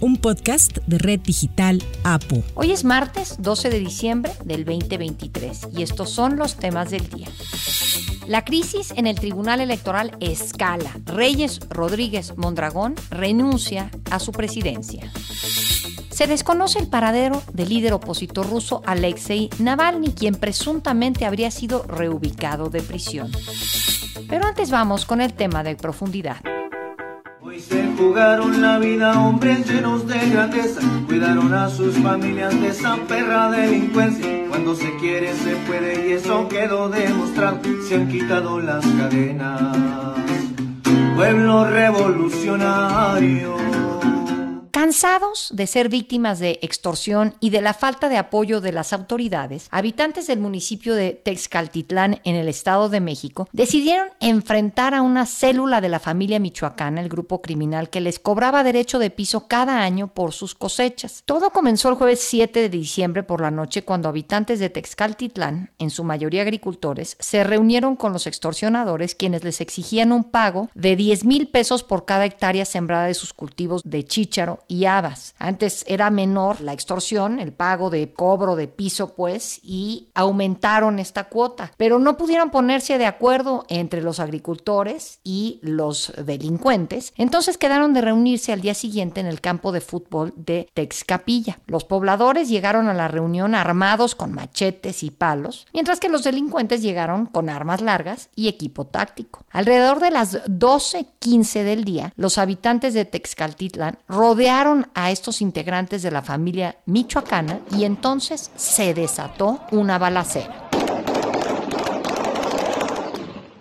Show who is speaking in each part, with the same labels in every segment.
Speaker 1: un podcast de Red Digital APO.
Speaker 2: Hoy es martes 12 de diciembre del 2023 y estos son los temas del día. La crisis en el Tribunal Electoral escala. Reyes Rodríguez Mondragón renuncia a su presidencia. Se desconoce el paradero del líder opositor ruso Alexei Navalny, quien presuntamente habría sido reubicado de prisión. Pero antes vamos con el tema de profundidad.
Speaker 3: Hoy se jugaron la vida hombres llenos de grandeza, cuidaron a sus familias de esa perra delincuencia. Cuando se quiere se puede y eso quedó demostrado, se han quitado las cadenas. Pueblo revolucionario.
Speaker 2: Cansados de ser víctimas de extorsión y de la falta de apoyo de las autoridades, habitantes del municipio de Texcaltitlán en el Estado de México decidieron enfrentar a una célula de la familia michoacana, el grupo criminal que les cobraba derecho de piso cada año por sus cosechas. Todo comenzó el jueves 7 de diciembre por la noche cuando habitantes de Texcaltitlán, en su mayoría agricultores, se reunieron con los extorsionadores quienes les exigían un pago de 10 mil pesos por cada hectárea sembrada de sus cultivos de chícharo y habas. Antes era menor la extorsión, el pago de cobro de piso, pues, y aumentaron esta cuota, pero no pudieron ponerse de acuerdo entre los agricultores y los delincuentes. Entonces quedaron de reunirse al día siguiente en el campo de fútbol de Texcapilla. Los pobladores llegaron a la reunión armados con machetes y palos, mientras que los delincuentes llegaron con armas largas y equipo táctico. Alrededor de las 12:15 del día, los habitantes de Texcaltitlan rodearon a estos integrantes de la familia michoacana y entonces se desató una balacera.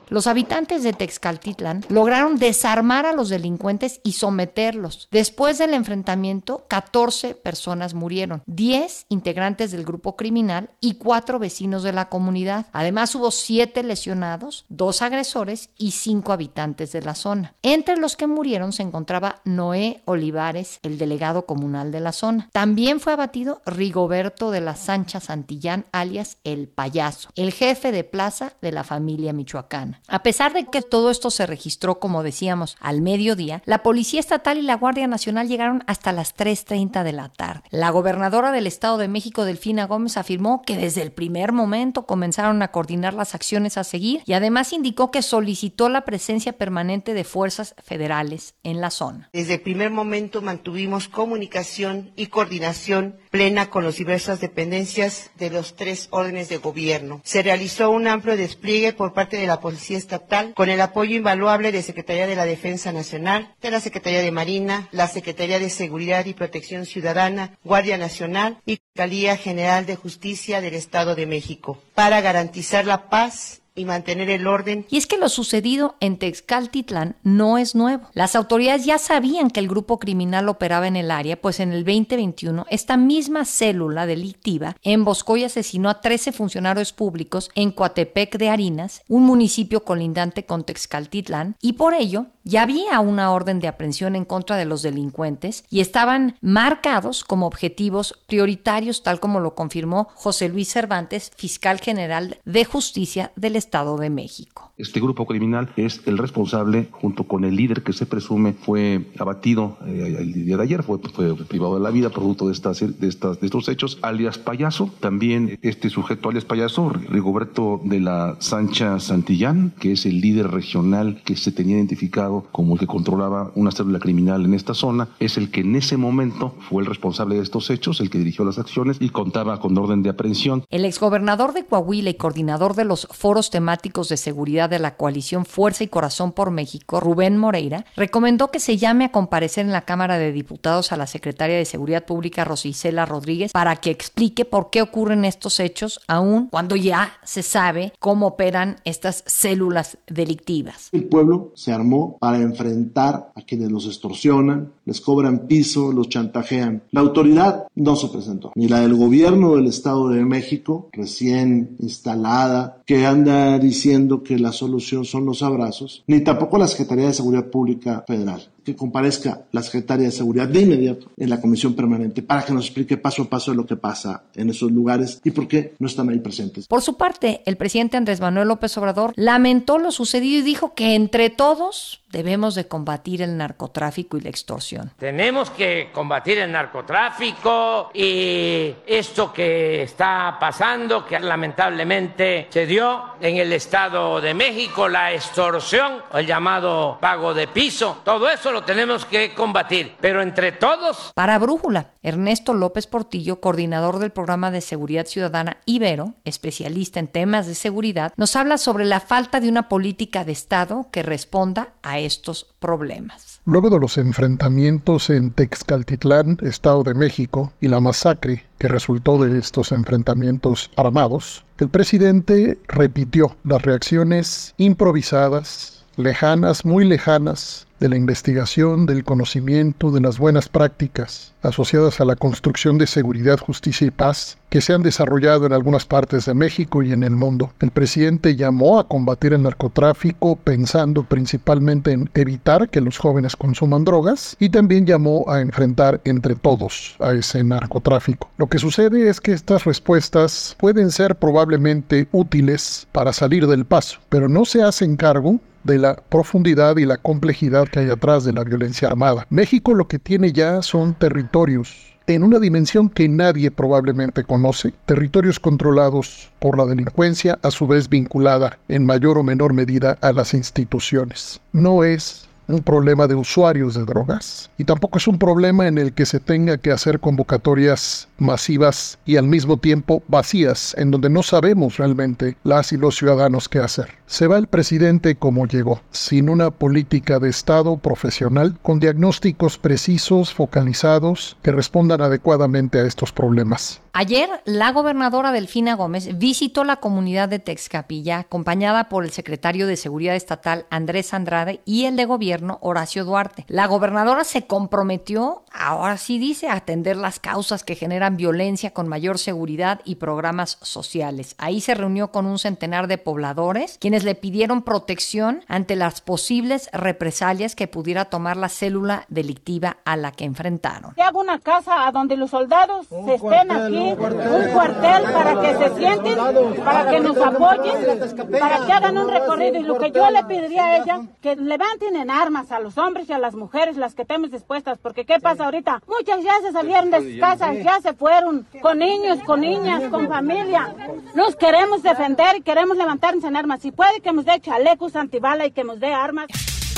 Speaker 2: Los habitantes de Texcaltitlan lograron desarmar a los delincuentes y someterlos. Después del enfrentamiento, 14 personas murieron, 10 integrantes del grupo criminal y 4 vecinos de la comunidad. Además hubo 7 lesionados, 2 agresores y 5 habitantes de la zona. Entre los que murieron se encontraba Noé Olivares, el delegado comunal de la zona. También fue abatido Rigoberto de la Sancha Santillán, alias El Payaso, el jefe de plaza de la familia michoacana. A pesar de que todo esto se registró, como decíamos, al mediodía, la Policía Estatal y la Guardia Nacional llegaron hasta las 3.30 de la tarde. La gobernadora del Estado de México, Delfina Gómez, afirmó que desde el primer momento comenzaron a coordinar las acciones a seguir y además indicó que solicitó la presencia permanente de fuerzas federales en la zona.
Speaker 4: Desde el primer momento mantuvimos comunicación y coordinación plena con las diversas dependencias de los tres órdenes de gobierno. Se realizó un amplio despliegue por parte de la Policía Estatal con el apoyo invaluable de Secretaría de la Defensa Nacional, de la Secretaría de Marina, la Secretaría de Seguridad y Protección Ciudadana, Guardia Nacional y Fiscalía General de Justicia del Estado de México para garantizar la paz y mantener el orden.
Speaker 2: Y es que lo sucedido en Texcaltitlán no es nuevo. Las autoridades ya sabían que el grupo criminal operaba en el área, pues en el 2021 esta misma célula delictiva emboscó y asesinó a 13 funcionarios públicos en Coatepec de Harinas, un municipio colindante con Texcaltitlán, y por ello ya había una orden de aprehensión en contra de los delincuentes y estaban marcados como objetivos prioritarios, tal como lo confirmó José Luis Cervantes, fiscal general de justicia del Estado de México.
Speaker 5: Este grupo criminal es el responsable, junto con el líder que se presume fue abatido eh, el día de ayer, fue, fue, privado de la vida producto de, estas, de, estas, de estos hechos, alias Payaso. También este sujeto, alias Payaso, Rigoberto de la Sancha Santillán, que es el líder regional que se tenía identificado como el que controlaba una célula criminal en esta zona, es el que en ese momento fue el responsable de estos hechos, el que dirigió las acciones y contaba con orden de aprehensión.
Speaker 2: El exgobernador de Coahuila y coordinador de los foros temáticos de seguridad de la coalición Fuerza y Corazón por México, Rubén Moreira, recomendó que se llame a comparecer en la Cámara de Diputados a la secretaria de Seguridad Pública, Rosicela Rodríguez, para que explique por qué ocurren estos hechos, aún cuando ya se sabe cómo operan estas células delictivas.
Speaker 6: El pueblo se armó para enfrentar a quienes los extorsionan, les cobran piso, los chantajean. La autoridad no se presentó, ni la del gobierno del Estado de México, recién instalada, que anda diciendo que la solución son los abrazos, ni tampoco la Secretaría de Seguridad Pública Federal. Que comparezca la secretaria de Seguridad de inmediato en la comisión permanente para que nos explique paso a paso lo que pasa en esos lugares y por qué no están ahí presentes.
Speaker 2: Por su parte, el presidente Andrés Manuel López Obrador lamentó lo sucedido y dijo que entre todos debemos de combatir el narcotráfico y la extorsión.
Speaker 7: Tenemos que combatir el narcotráfico y esto que está pasando, que lamentablemente se dio en el Estado de México, la extorsión, el llamado pago de piso, todo eso lo tenemos que combatir, pero entre todos.
Speaker 2: Para Brújula, Ernesto López Portillo, coordinador del programa de seguridad ciudadana Ibero, especialista en temas de seguridad, nos habla sobre la falta de una política de Estado que responda a estos problemas.
Speaker 8: Luego de los enfrentamientos en Texcaltitlán, Estado de México, y la masacre que resultó de estos enfrentamientos armados, el presidente repitió las reacciones improvisadas, lejanas, muy lejanas, de la investigación, del conocimiento, de las buenas prácticas asociadas a la construcción de seguridad, justicia y paz que se han desarrollado en algunas partes de México y en el mundo. El presidente llamó a combatir el narcotráfico pensando principalmente en evitar que los jóvenes consuman drogas y también llamó a enfrentar entre todos a ese narcotráfico. Lo que sucede es que estas respuestas pueden ser probablemente útiles para salir del paso, pero no se hacen cargo de la profundidad y la complejidad que hay atrás de la violencia armada. México lo que tiene ya son territorios en una dimensión que nadie probablemente conoce, territorios controlados por la delincuencia, a su vez vinculada en mayor o menor medida a las instituciones. No es un problema de usuarios de drogas y tampoco es un problema en el que se tenga que hacer convocatorias masivas y al mismo tiempo vacías, en donde no sabemos realmente las y los ciudadanos qué hacer. Se va el presidente como llegó, sin una política de Estado profesional, con diagnósticos precisos, focalizados, que respondan adecuadamente a estos problemas.
Speaker 2: Ayer, la gobernadora Delfina Gómez visitó la comunidad de Texcapilla, acompañada por el secretario de Seguridad Estatal Andrés Andrade y el de Gobierno Horacio Duarte. La gobernadora se comprometió, ahora sí dice, atender las causas que generan violencia con mayor seguridad y programas sociales. Ahí se reunió con un centenar de pobladores, quienes le pidieron protección ante las posibles represalias que pudiera tomar la célula delictiva a la que enfrentaron.
Speaker 9: Hago una casa a donde los soldados se estén aquí un cuartel para que se sienten, para que nos apoyen, para que hagan un recorrido. Y lo que yo le pediría a ella, que levanten en armas a los hombres y a las mujeres, las que estemos dispuestas, porque ¿qué pasa ahorita? Muchas ya se salieron de sus casas, ya se fueron, con niños, con niñas, con familia. Nos queremos defender y queremos levantarnos en armas. Si puede que nos dé chalecos antibala y que nos dé armas.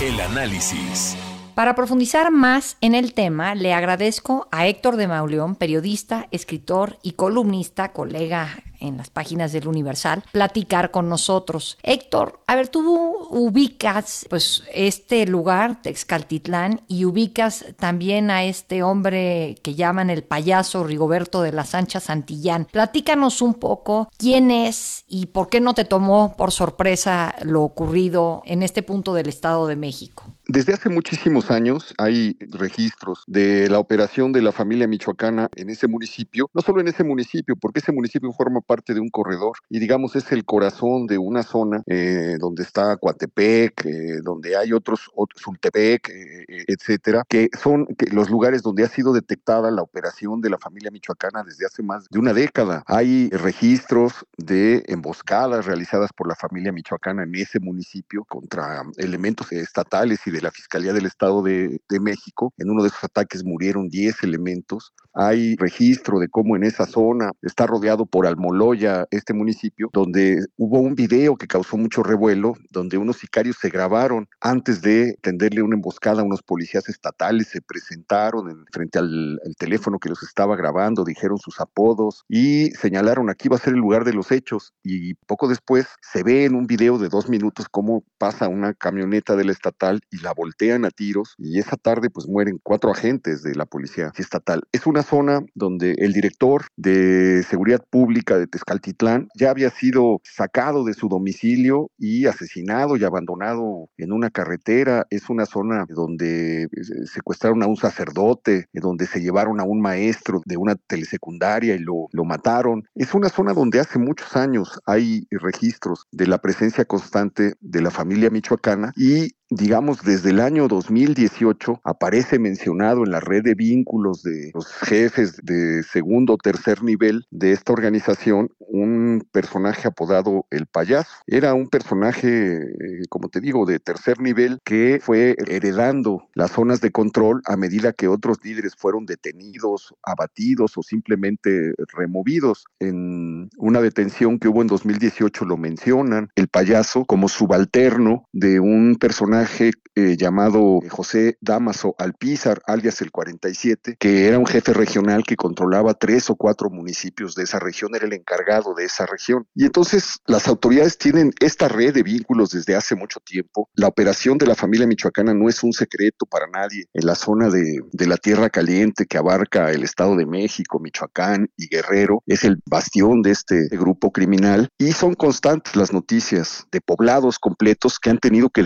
Speaker 10: El análisis.
Speaker 2: Para profundizar más en el tema, le agradezco a Héctor de Mauleón, periodista, escritor y columnista, colega en las páginas del Universal, platicar con nosotros. Héctor, a ver, tú ubicas pues este lugar, Texcaltitlán, y ubicas también a este hombre que llaman el payaso Rigoberto de la Sancha Santillán. Platícanos un poco quién es y por qué no te tomó por sorpresa lo ocurrido en este punto del Estado de México.
Speaker 11: Desde hace muchísimos años hay registros de la operación de la familia michoacana en ese municipio, no solo en ese municipio, porque ese municipio forma parte de un corredor y digamos es el corazón de una zona eh, donde está Coatepec, eh, donde hay otros, otros Sultepec, eh, etcétera, que son los lugares donde ha sido detectada la operación de la familia michoacana desde hace más de una década. Hay registros de emboscadas realizadas por la familia michoacana en ese municipio contra elementos estatales y de la Fiscalía del Estado de, México. En uno de esos ataques murieron 10 elementos. Hay registro de cómo en esa zona está rodeado por Almoloya, este municipio, donde hubo un video que causó mucho revuelo, donde unos sicarios se grabaron antes de tenderle una emboscada a unos policías estatales, se presentaron en, frente al, al teléfono que los estaba grabando, dijeron sus apodos y señalaron aquí va a ser el lugar de los hechos. Y poco después se ve en un video de dos minutos cómo pasa una camioneta del estatal y la voltean a tiros y esa tarde pues mueren cuatro agentes de la policía estatal. Es una zona donde el director de seguridad pública de Tezcaltitlán ya había sido sacado de su domicilio y asesinado y abandonado en una carretera. Es una zona donde eh, secuestraron a un sacerdote, donde se llevaron a un maestro de una telesecundaria y lo, lo mataron. Es una zona donde hace muchos años hay registros de la presencia constante de la familia michoacana y digamos, desde el año 2018 aparece mencionado en la red de vínculos de los jefes de segundo o tercer nivel de esta organización un personaje apodado El Payaso. Era un personaje, eh, como te digo, de tercer nivel que fue heredando las zonas de control a medida que otros líderes fueron detenidos, abatidos o simplemente removidos. En una detención que hubo en 2018 lo mencionan, el payaso como subalterno de un personaje eh, llamado José Damaso Alpizar, alias el 47, que era un jefe regional que controlaba tres o cuatro municipios de esa región, era el encargado de esa región. Y entonces las autoridades tienen esta red de vínculos desde hace mucho tiempo. La operación de la familia michoacana no es un secreto para nadie. En la zona de, de la Tierra Caliente que abarca el Estado de México, Michoacán y Guerrero, es el bastión de este grupo criminal y son constantes las noticias de poblados completos que han tenido que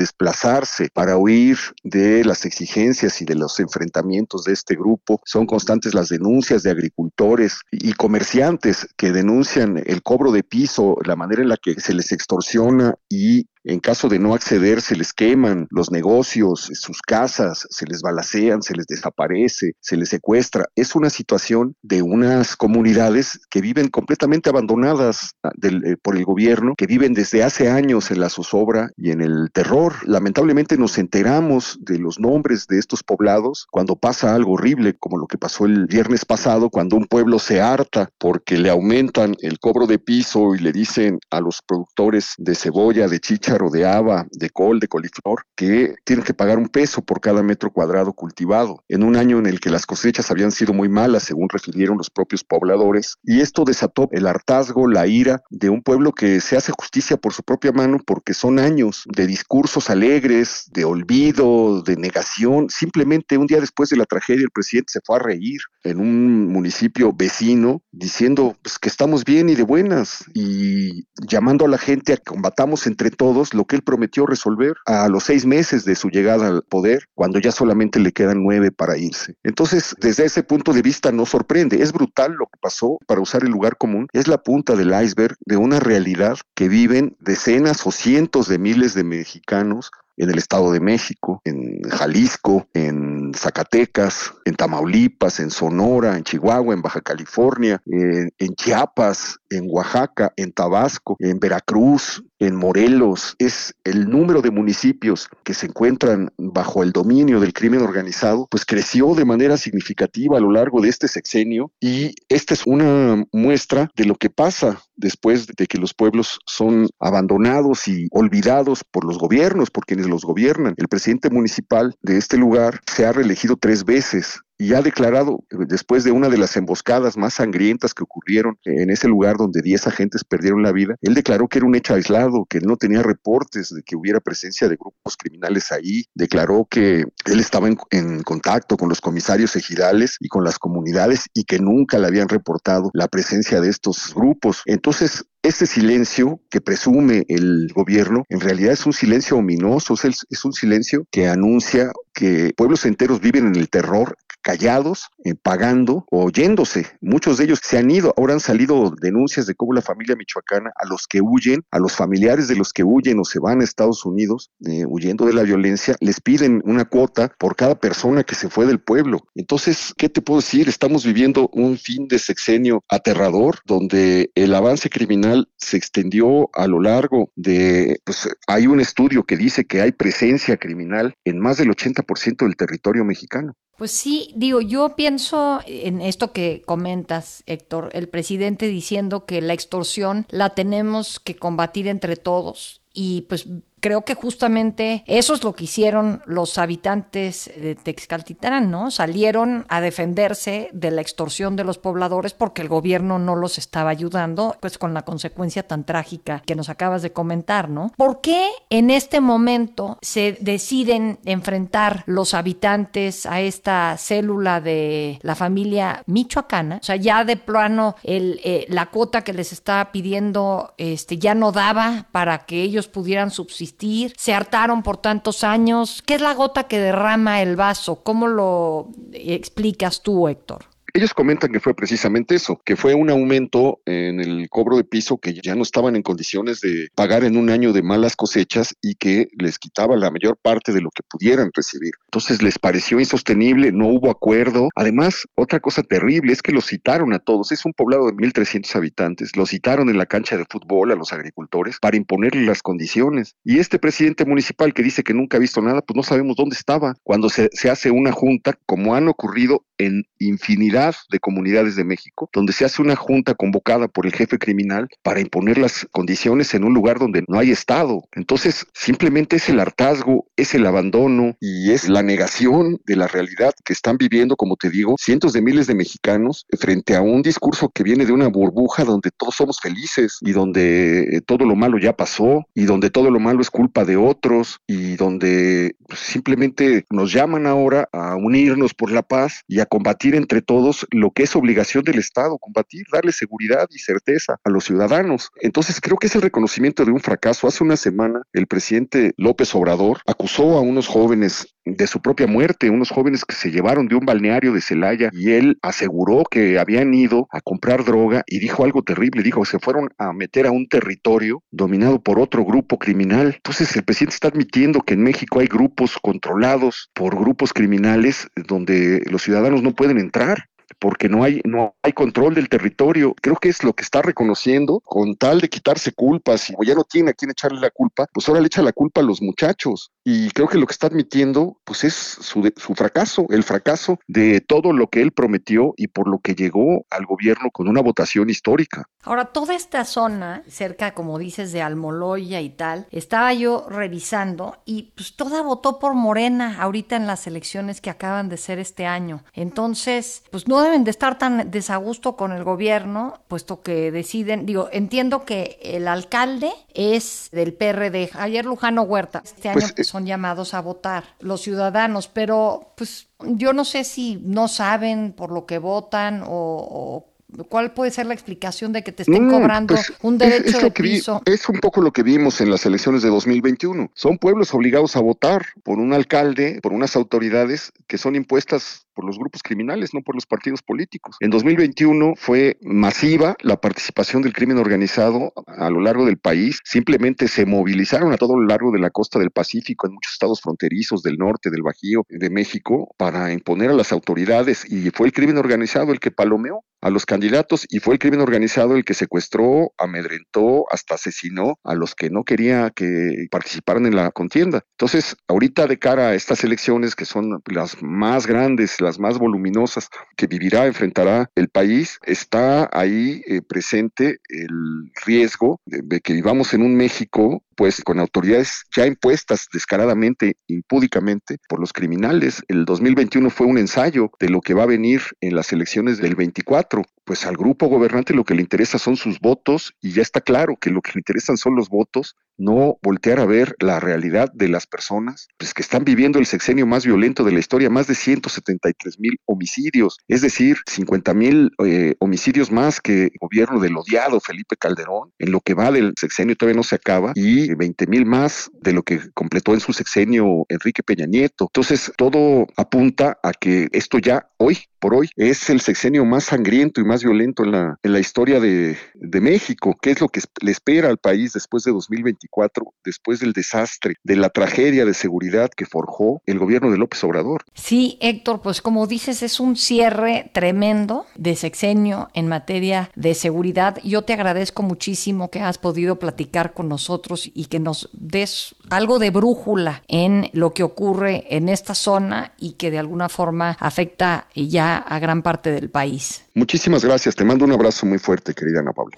Speaker 11: para huir de las exigencias y de los enfrentamientos de este grupo. Son constantes las denuncias de agricultores y comerciantes que denuncian el cobro de piso, la manera en la que se les extorsiona y en caso de no acceder, se les queman los negocios, sus casas, se les balacean, se les desaparece, se les secuestra. Es una situación de unas comunidades que viven completamente abandonadas ah, eh, por el gobierno, que viven desde hace años en la zozobra y en el terror. Lamentablemente nos enteramos de los nombres de estos poblados cuando pasa algo horrible, como lo que pasó el viernes pasado, cuando un pueblo se harta porque le aumentan el cobro de piso y le dicen a los productores de cebolla, de chicha, de haba, de col, de coliflor, que tienen que pagar un peso por cada metro cuadrado cultivado, en un año en el que las cosechas habían sido muy malas, según refirieron los propios pobladores, y esto desató el hartazgo, la ira de un pueblo que se hace justicia por su propia mano porque son años de discursos alegres, de olvido, de negación. Simplemente un día después de la tragedia el presidente se fue a reír en un municipio vecino diciendo pues, que estamos bien y de buenas y llamando a la gente a que combatamos entre todos lo que él prometió resolver a los seis meses de su llegada al poder, cuando ya solamente le quedan nueve para irse. Entonces, desde ese punto de vista no sorprende. Es brutal lo que pasó, para usar el lugar común, es la punta del iceberg de una realidad que viven decenas o cientos de miles de mexicanos en el Estado de México, en Jalisco, en Zacatecas, en Tamaulipas, en Sonora, en Chihuahua, en Baja California, en, Chiapas, en Oaxaca, en Tabasco, en Veracruz, en Morelos, es el número de municipios que se encuentran bajo el dominio del crimen organizado, pues creció de manera significativa a lo largo de este sexenio y esta es una muestra de lo que pasa después de que los pueblos son abandonados y olvidados por los gobiernos, por quienes los gobiernan. El presidente municipal de este lugar se ha reelegido tres veces y ha declarado, eh, después de una de las emboscadas más sangrientas que ocurrieron en ese lugar donde 10 agentes perdieron la vida, él declaró que era un hecho aislado, que él no tenía reportes de que hubiera presencia de grupos criminales ahí, declaró que él estaba en, contacto con los comisarios ejidales y con las comunidades y que nunca le habían reportado la presencia de estos grupos. Entonces, este silencio que presume el gobierno en realidad es un silencio ominoso, es, un silencio que anuncia que pueblos enteros viven en el terror, callados, eh, pagando o oyéndose. Muchos de ellos se han ido. Ahora han salido denuncias de cómo la familia michoacana, a los que huyen, a los familiares de los que huyen o se van a Estados Unidos eh, huyendo de la violencia, les piden una cuota por cada persona que se fue del pueblo. Entonces, ¿qué te puedo decir? Estamos viviendo un fin de sexenio aterrador donde el avance criminal se extendió a lo largo de, pues hay un estudio que dice que hay presencia criminal en más del 80% del territorio mexicano.
Speaker 2: Pues sí, digo, yo pienso en esto que comentas, Héctor, el presidente diciendo que la extorsión la tenemos que combatir entre todos y pues creo que justamente eso es lo que hicieron los habitantes de Texcaltitlán, ¿no? Salieron a defenderse de la extorsión de los pobladores porque el gobierno no los estaba ayudando, pues con la consecuencia tan trágica que nos acabas de comentar, ¿no? ¿Por qué en este momento se deciden enfrentar los habitantes a esta célula de la familia michoacana? O sea, ya de plano el, eh, la cuota que les estaba pidiendo este, ya no daba para que ellos pudieran subsistir se hartaron por tantos años. ¿Qué es la gota que derrama el vaso? ¿Cómo lo explicas tú, Héctor?
Speaker 11: Ellos comentan que fue precisamente eso, que fue un aumento en el cobro de piso que ya no estaban en condiciones de pagar en un año de malas cosechas y que les quitaba la mayor parte de lo que pudieran recibir. Entonces les pareció insostenible, no hubo acuerdo. Además, otra cosa terrible es que los citaron a todos. Es un poblado de 1.300 habitantes. Los citaron en la cancha de fútbol a los agricultores para imponerle las condiciones. Y este presidente municipal que dice que nunca ha visto nada, pues no sabemos dónde estaba cuando se, se hace una junta, como han ocurrido en infinidad de comunidades de México, donde se hace una junta convocada por el jefe criminal para imponer las condiciones en un lugar donde no hay Estado. Entonces, simplemente es el hartazgo, es el abandono y es la negación de la realidad que están viviendo, como te digo, cientos de miles de mexicanos frente a un discurso que viene de una burbuja donde todos somos felices y donde todo lo malo ya pasó y donde todo lo malo es culpa de otros y donde pues, simplemente nos llaman ahora a unirnos por la paz y a combatir entre todos lo que es obligación del Estado, combatir, darle seguridad y certeza a los ciudadanos. Entonces creo que es el reconocimiento de un fracaso. Hace una semana el presidente López Obrador acusó a unos jóvenes de su propia muerte, unos jóvenes que se llevaron de un balneario de Celaya y él aseguró que habían ido a comprar droga y dijo algo terrible, dijo que se fueron a meter a un territorio dominado por otro grupo criminal. Entonces el presidente está admitiendo que en México hay grupos controlados por grupos criminales donde los ciudadanos no pueden entrar porque no hay, no hay control del territorio. Creo que es lo que está reconociendo con tal de quitarse culpas y ya no tiene a quién echarle la culpa, pues ahora le echa la culpa a los muchachos. Y creo que lo que está admitiendo, pues es su, su fracaso, el fracaso de todo lo que él prometió y por lo que llegó al gobierno con una votación histórica.
Speaker 2: Ahora, toda esta zona, cerca, como dices, de Almoloya y tal, estaba yo revisando y pues toda votó por Morena ahorita en las elecciones que acaban de ser este año. Entonces, pues no deben de estar tan desagusto con el gobierno, puesto que deciden, digo, entiendo que el alcalde es del PRD, ayer Lujano Huerta, este año pues, son llamados a votar los ciudadanos, pero pues yo no sé si no saben por lo que votan o, ¿Cuál puede ser la explicación de que te estén cobrando pues, un derecho de piso?
Speaker 11: es un poco lo que vimos en las elecciones de 2021. Son pueblos obligados a votar por un alcalde, por unas autoridades que son impuestas por los grupos criminales, no por los partidos políticos. En 2021 fue masiva la participación del crimen organizado a lo largo del país. Simplemente se movilizaron a todo lo largo de la costa del Pacífico, en muchos estados fronterizos del norte, del Bajío, de México, para imponer a las autoridades. Y fue el crimen organizado el que palomeó a los candidatos y fue el crimen organizado el que secuestró, amedrentó, hasta asesinó a los que no quería que participaran en la contienda. Entonces, ahorita de cara a estas elecciones que son las más grandes, las más voluminosas que vivirá, enfrentará el país, está ahí eh, presente el riesgo de, que vivamos en un México pues con autoridades ya impuestas descaradamente, impúdicamente por los criminales. El 2021 fue un ensayo de lo que va a venir en las elecciones del 24 pues al grupo gobernante lo que le interesa son sus votos y ya está claro que lo que le interesan son los votos, no voltear a ver la realidad de las personas, pues que están viviendo el sexenio más violento de la historia, más de 173 mil homicidios, es decir, 50 mil eh, homicidios más que el gobierno del odiado Felipe Calderón, en lo que va del sexenio todavía no se acaba, y 20 mil más de lo que completó en su sexenio Enrique Peña Nieto. Entonces, todo apunta a que esto ya hoy por hoy es el sexenio más sangriento y más violento en la, en la historia de, de México. ¿Qué es lo que le espera al país después de 2024, después del desastre, de la tragedia de seguridad que forjó el gobierno de López Obrador?
Speaker 2: Sí, Héctor, pues como dices, es un cierre tremendo de sexenio en materia de seguridad. Yo te agradezco muchísimo que has podido platicar con nosotros y que nos des algo de brújula en lo que ocurre en esta zona y que de alguna forma afecta ya a gran parte del país.
Speaker 11: Muchísimas gracias, te mando un abrazo muy fuerte, querida Ana Paula.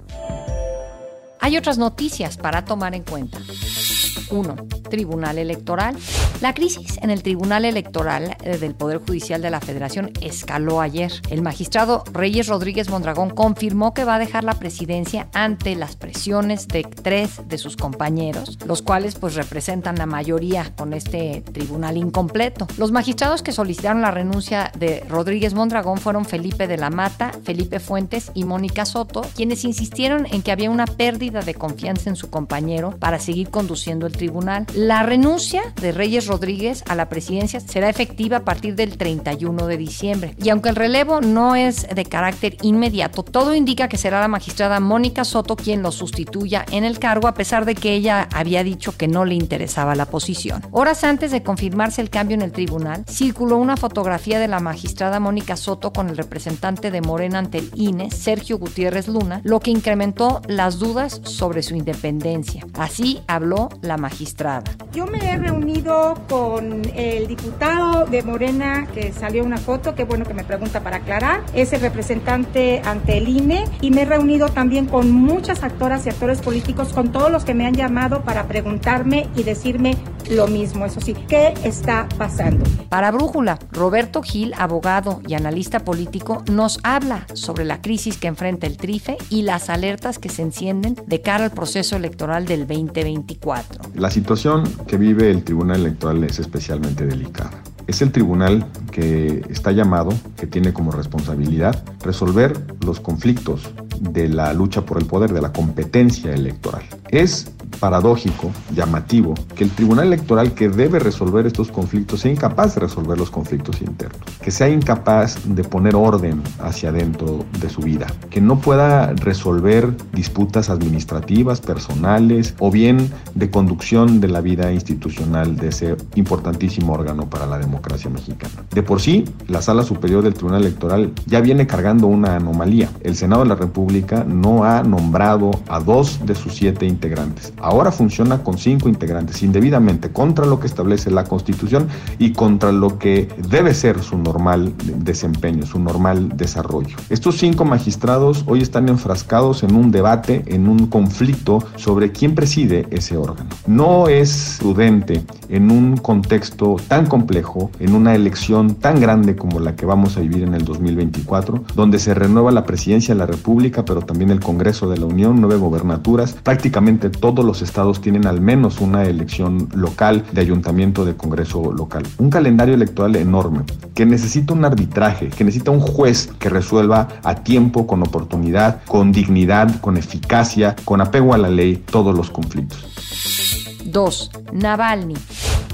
Speaker 2: Hay otras noticias para tomar en cuenta. 1. Tribunal Electoral. La crisis en el Tribunal Electoral eh, del Poder Judicial de la Federación escaló ayer. El magistrado Reyes Rodríguez Mondragón confirmó que va a dejar la presidencia ante las presiones de tres de sus compañeros, los cuales pues representan la mayoría con este tribunal incompleto. Los magistrados que solicitaron la renuncia de Rodríguez Mondragón fueron Felipe de la Mata, Felipe Fuentes y Mónica Soto, quienes insistieron en que había una pérdida de confianza en su compañero para seguir conduciendo el tribunal. La renuncia de Reyes Rodríguez a la presidencia será efectiva a partir del 31 de diciembre. Y aunque el relevo no es de carácter inmediato, todo indica que será la magistrada Mónica Soto quien lo sustituya en el cargo, a pesar de que ella había dicho que no le interesaba la posición. Horas antes de confirmarse el cambio en el tribunal, circuló una fotografía de la magistrada Mónica Soto con el representante de Morena ante el INE, Sergio Gutiérrez Luna, lo que incrementó las dudas sobre su independencia. Así habló la magistrada.
Speaker 12: Yo me he reunido con el diputado de Morena que salió una foto, que bueno que me pregunta para aclarar, es el representante ante el INE y me he reunido también con muchas actoras y actores políticos, con todos los que me han llamado para preguntarme y decirme lo mismo, eso sí, ¿qué está pasando?
Speaker 2: Para Brújula, Roberto Gil, abogado y analista político, nos habla sobre la crisis que enfrenta el TRIFE y las alertas que se encienden de cara al proceso electoral del 2024.
Speaker 13: La situación que vive el Tribunal Electoral es especialmente delicada. Es el tribunal que está llamado, que tiene como responsabilidad resolver los conflictos de la lucha por el poder, de la competencia electoral. Es paradójico, llamativo, que el Tribunal Electoral que debe resolver estos conflictos sea incapaz de resolver los conflictos internos, que sea incapaz de poner orden hacia adentro de su vida, que no pueda resolver disputas administrativas, personales o bien de conducción de la vida institucional de ese importantísimo órgano para la democracia mexicana. De por sí, la Sala Superior del Tribunal Electoral ya viene cargando una anomalía. El Senado de la República no ha nombrado a dos de sus siete integrantes ahora funciona con cinco integrantes indebidamente contra lo que establece la Constitución y contra lo que debe ser su normal desempeño, su normal desarrollo. Estos cinco magistrados hoy están enfrascados en un debate, en un conflicto sobre quién preside ese órgano. No es prudente en un contexto tan complejo, en una elección tan grande como la que vamos a vivir en el 2024, donde se renueva la presidencia de la República, pero también el Congreso de la Unión, nueve gobernaturas, prácticamente todos los estados tienen al menos una elección local de ayuntamiento de Congreso local. Un calendario electoral enorme que necesita un arbitraje, que necesita un juez que resuelva a tiempo, con oportunidad, con dignidad, con eficacia, con apego a la ley todos los conflictos.
Speaker 2: 2. Navalny.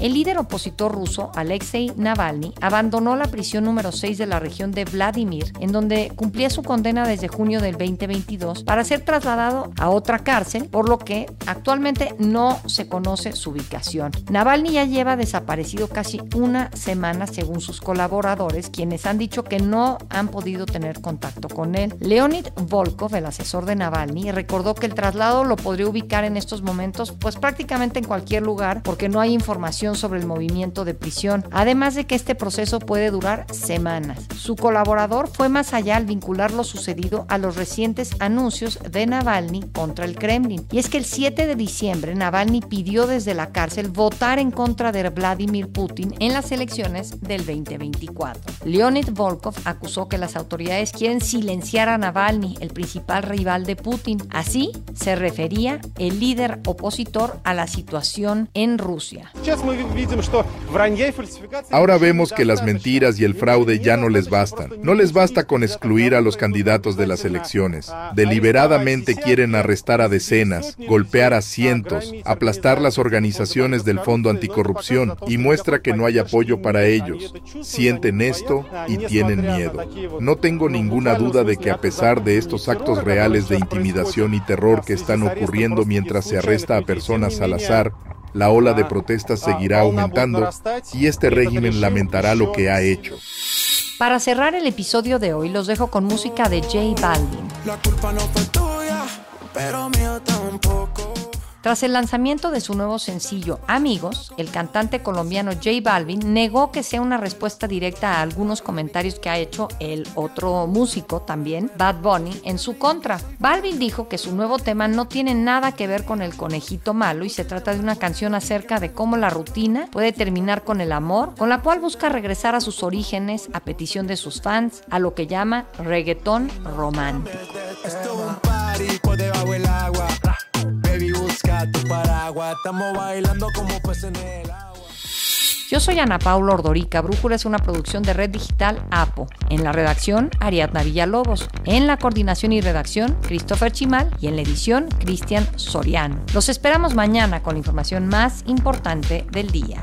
Speaker 2: El líder opositor ruso, Alexei Navalny, abandonó la prisión número 6 de la región de Vladimir, en donde cumplía su condena desde junio del 2022, para ser trasladado a otra cárcel, por lo que actualmente no se conoce su ubicación. Navalny ya lleva desaparecido casi una semana según sus colaboradores, quienes han dicho que no han podido tener contacto con él. Leonid Volkov, el asesor de Navalny, recordó que el traslado lo podría ubicar en estos momentos pues prácticamente en cualquier lugar porque no hay información sobre el movimiento de prisión, además de que este proceso puede durar semanas. Su colaborador fue más allá al vincular lo sucedido a los recientes anuncios de Navalny contra el Kremlin. Y es que el 7 de diciembre Navalny pidió desde la cárcel votar en contra de Vladimir Putin en las elecciones del 2024. Leonid Volkov acusó que las autoridades quieren silenciar a Navalny, el principal rival de Putin. Así se refería el líder opositor a la situación en Rusia.
Speaker 14: Ahora vemos que las mentiras y el fraude ya no les bastan. No les basta con excluir a los candidatos de las elecciones. Deliberadamente quieren arrestar a decenas, golpear a cientos, aplastar las organizaciones del Fondo Anticorrupción y muestra que no hay apoyo para ellos. Sienten esto y tienen miedo. No tengo ninguna duda de que a pesar de estos actos reales de intimidación y terror que están ocurriendo mientras se arresta a personas al azar, la ola de protestas seguirá aumentando y este régimen lamentará lo que ha hecho.
Speaker 2: Para cerrar el episodio de hoy, los dejo con música de J Balvin.
Speaker 15: La culpa no fue tuya, pero mía tampoco.
Speaker 2: Tras el lanzamiento de su nuevo sencillo Amigos, el cantante colombiano J Balvin negó que sea una respuesta directa a algunos comentarios que ha hecho el otro músico también, Bad Bunny, en su contra. Balvin dijo que su nuevo tema no tiene nada que ver con el conejito malo y se trata de una canción acerca de cómo la rutina puede terminar con el amor, con la cual busca regresar a sus orígenes a petición de sus fans, a lo que llama reggaetón romántico. Yo soy Ana Paula Ordorica. Brújula es una producción de Red Digital APO. En la redacción, Ariadna Villalobos. En la coordinación y redacción, Christopher Chimal. Y en la edición, Cristian Soriano. Los esperamos mañana con la información más importante del día.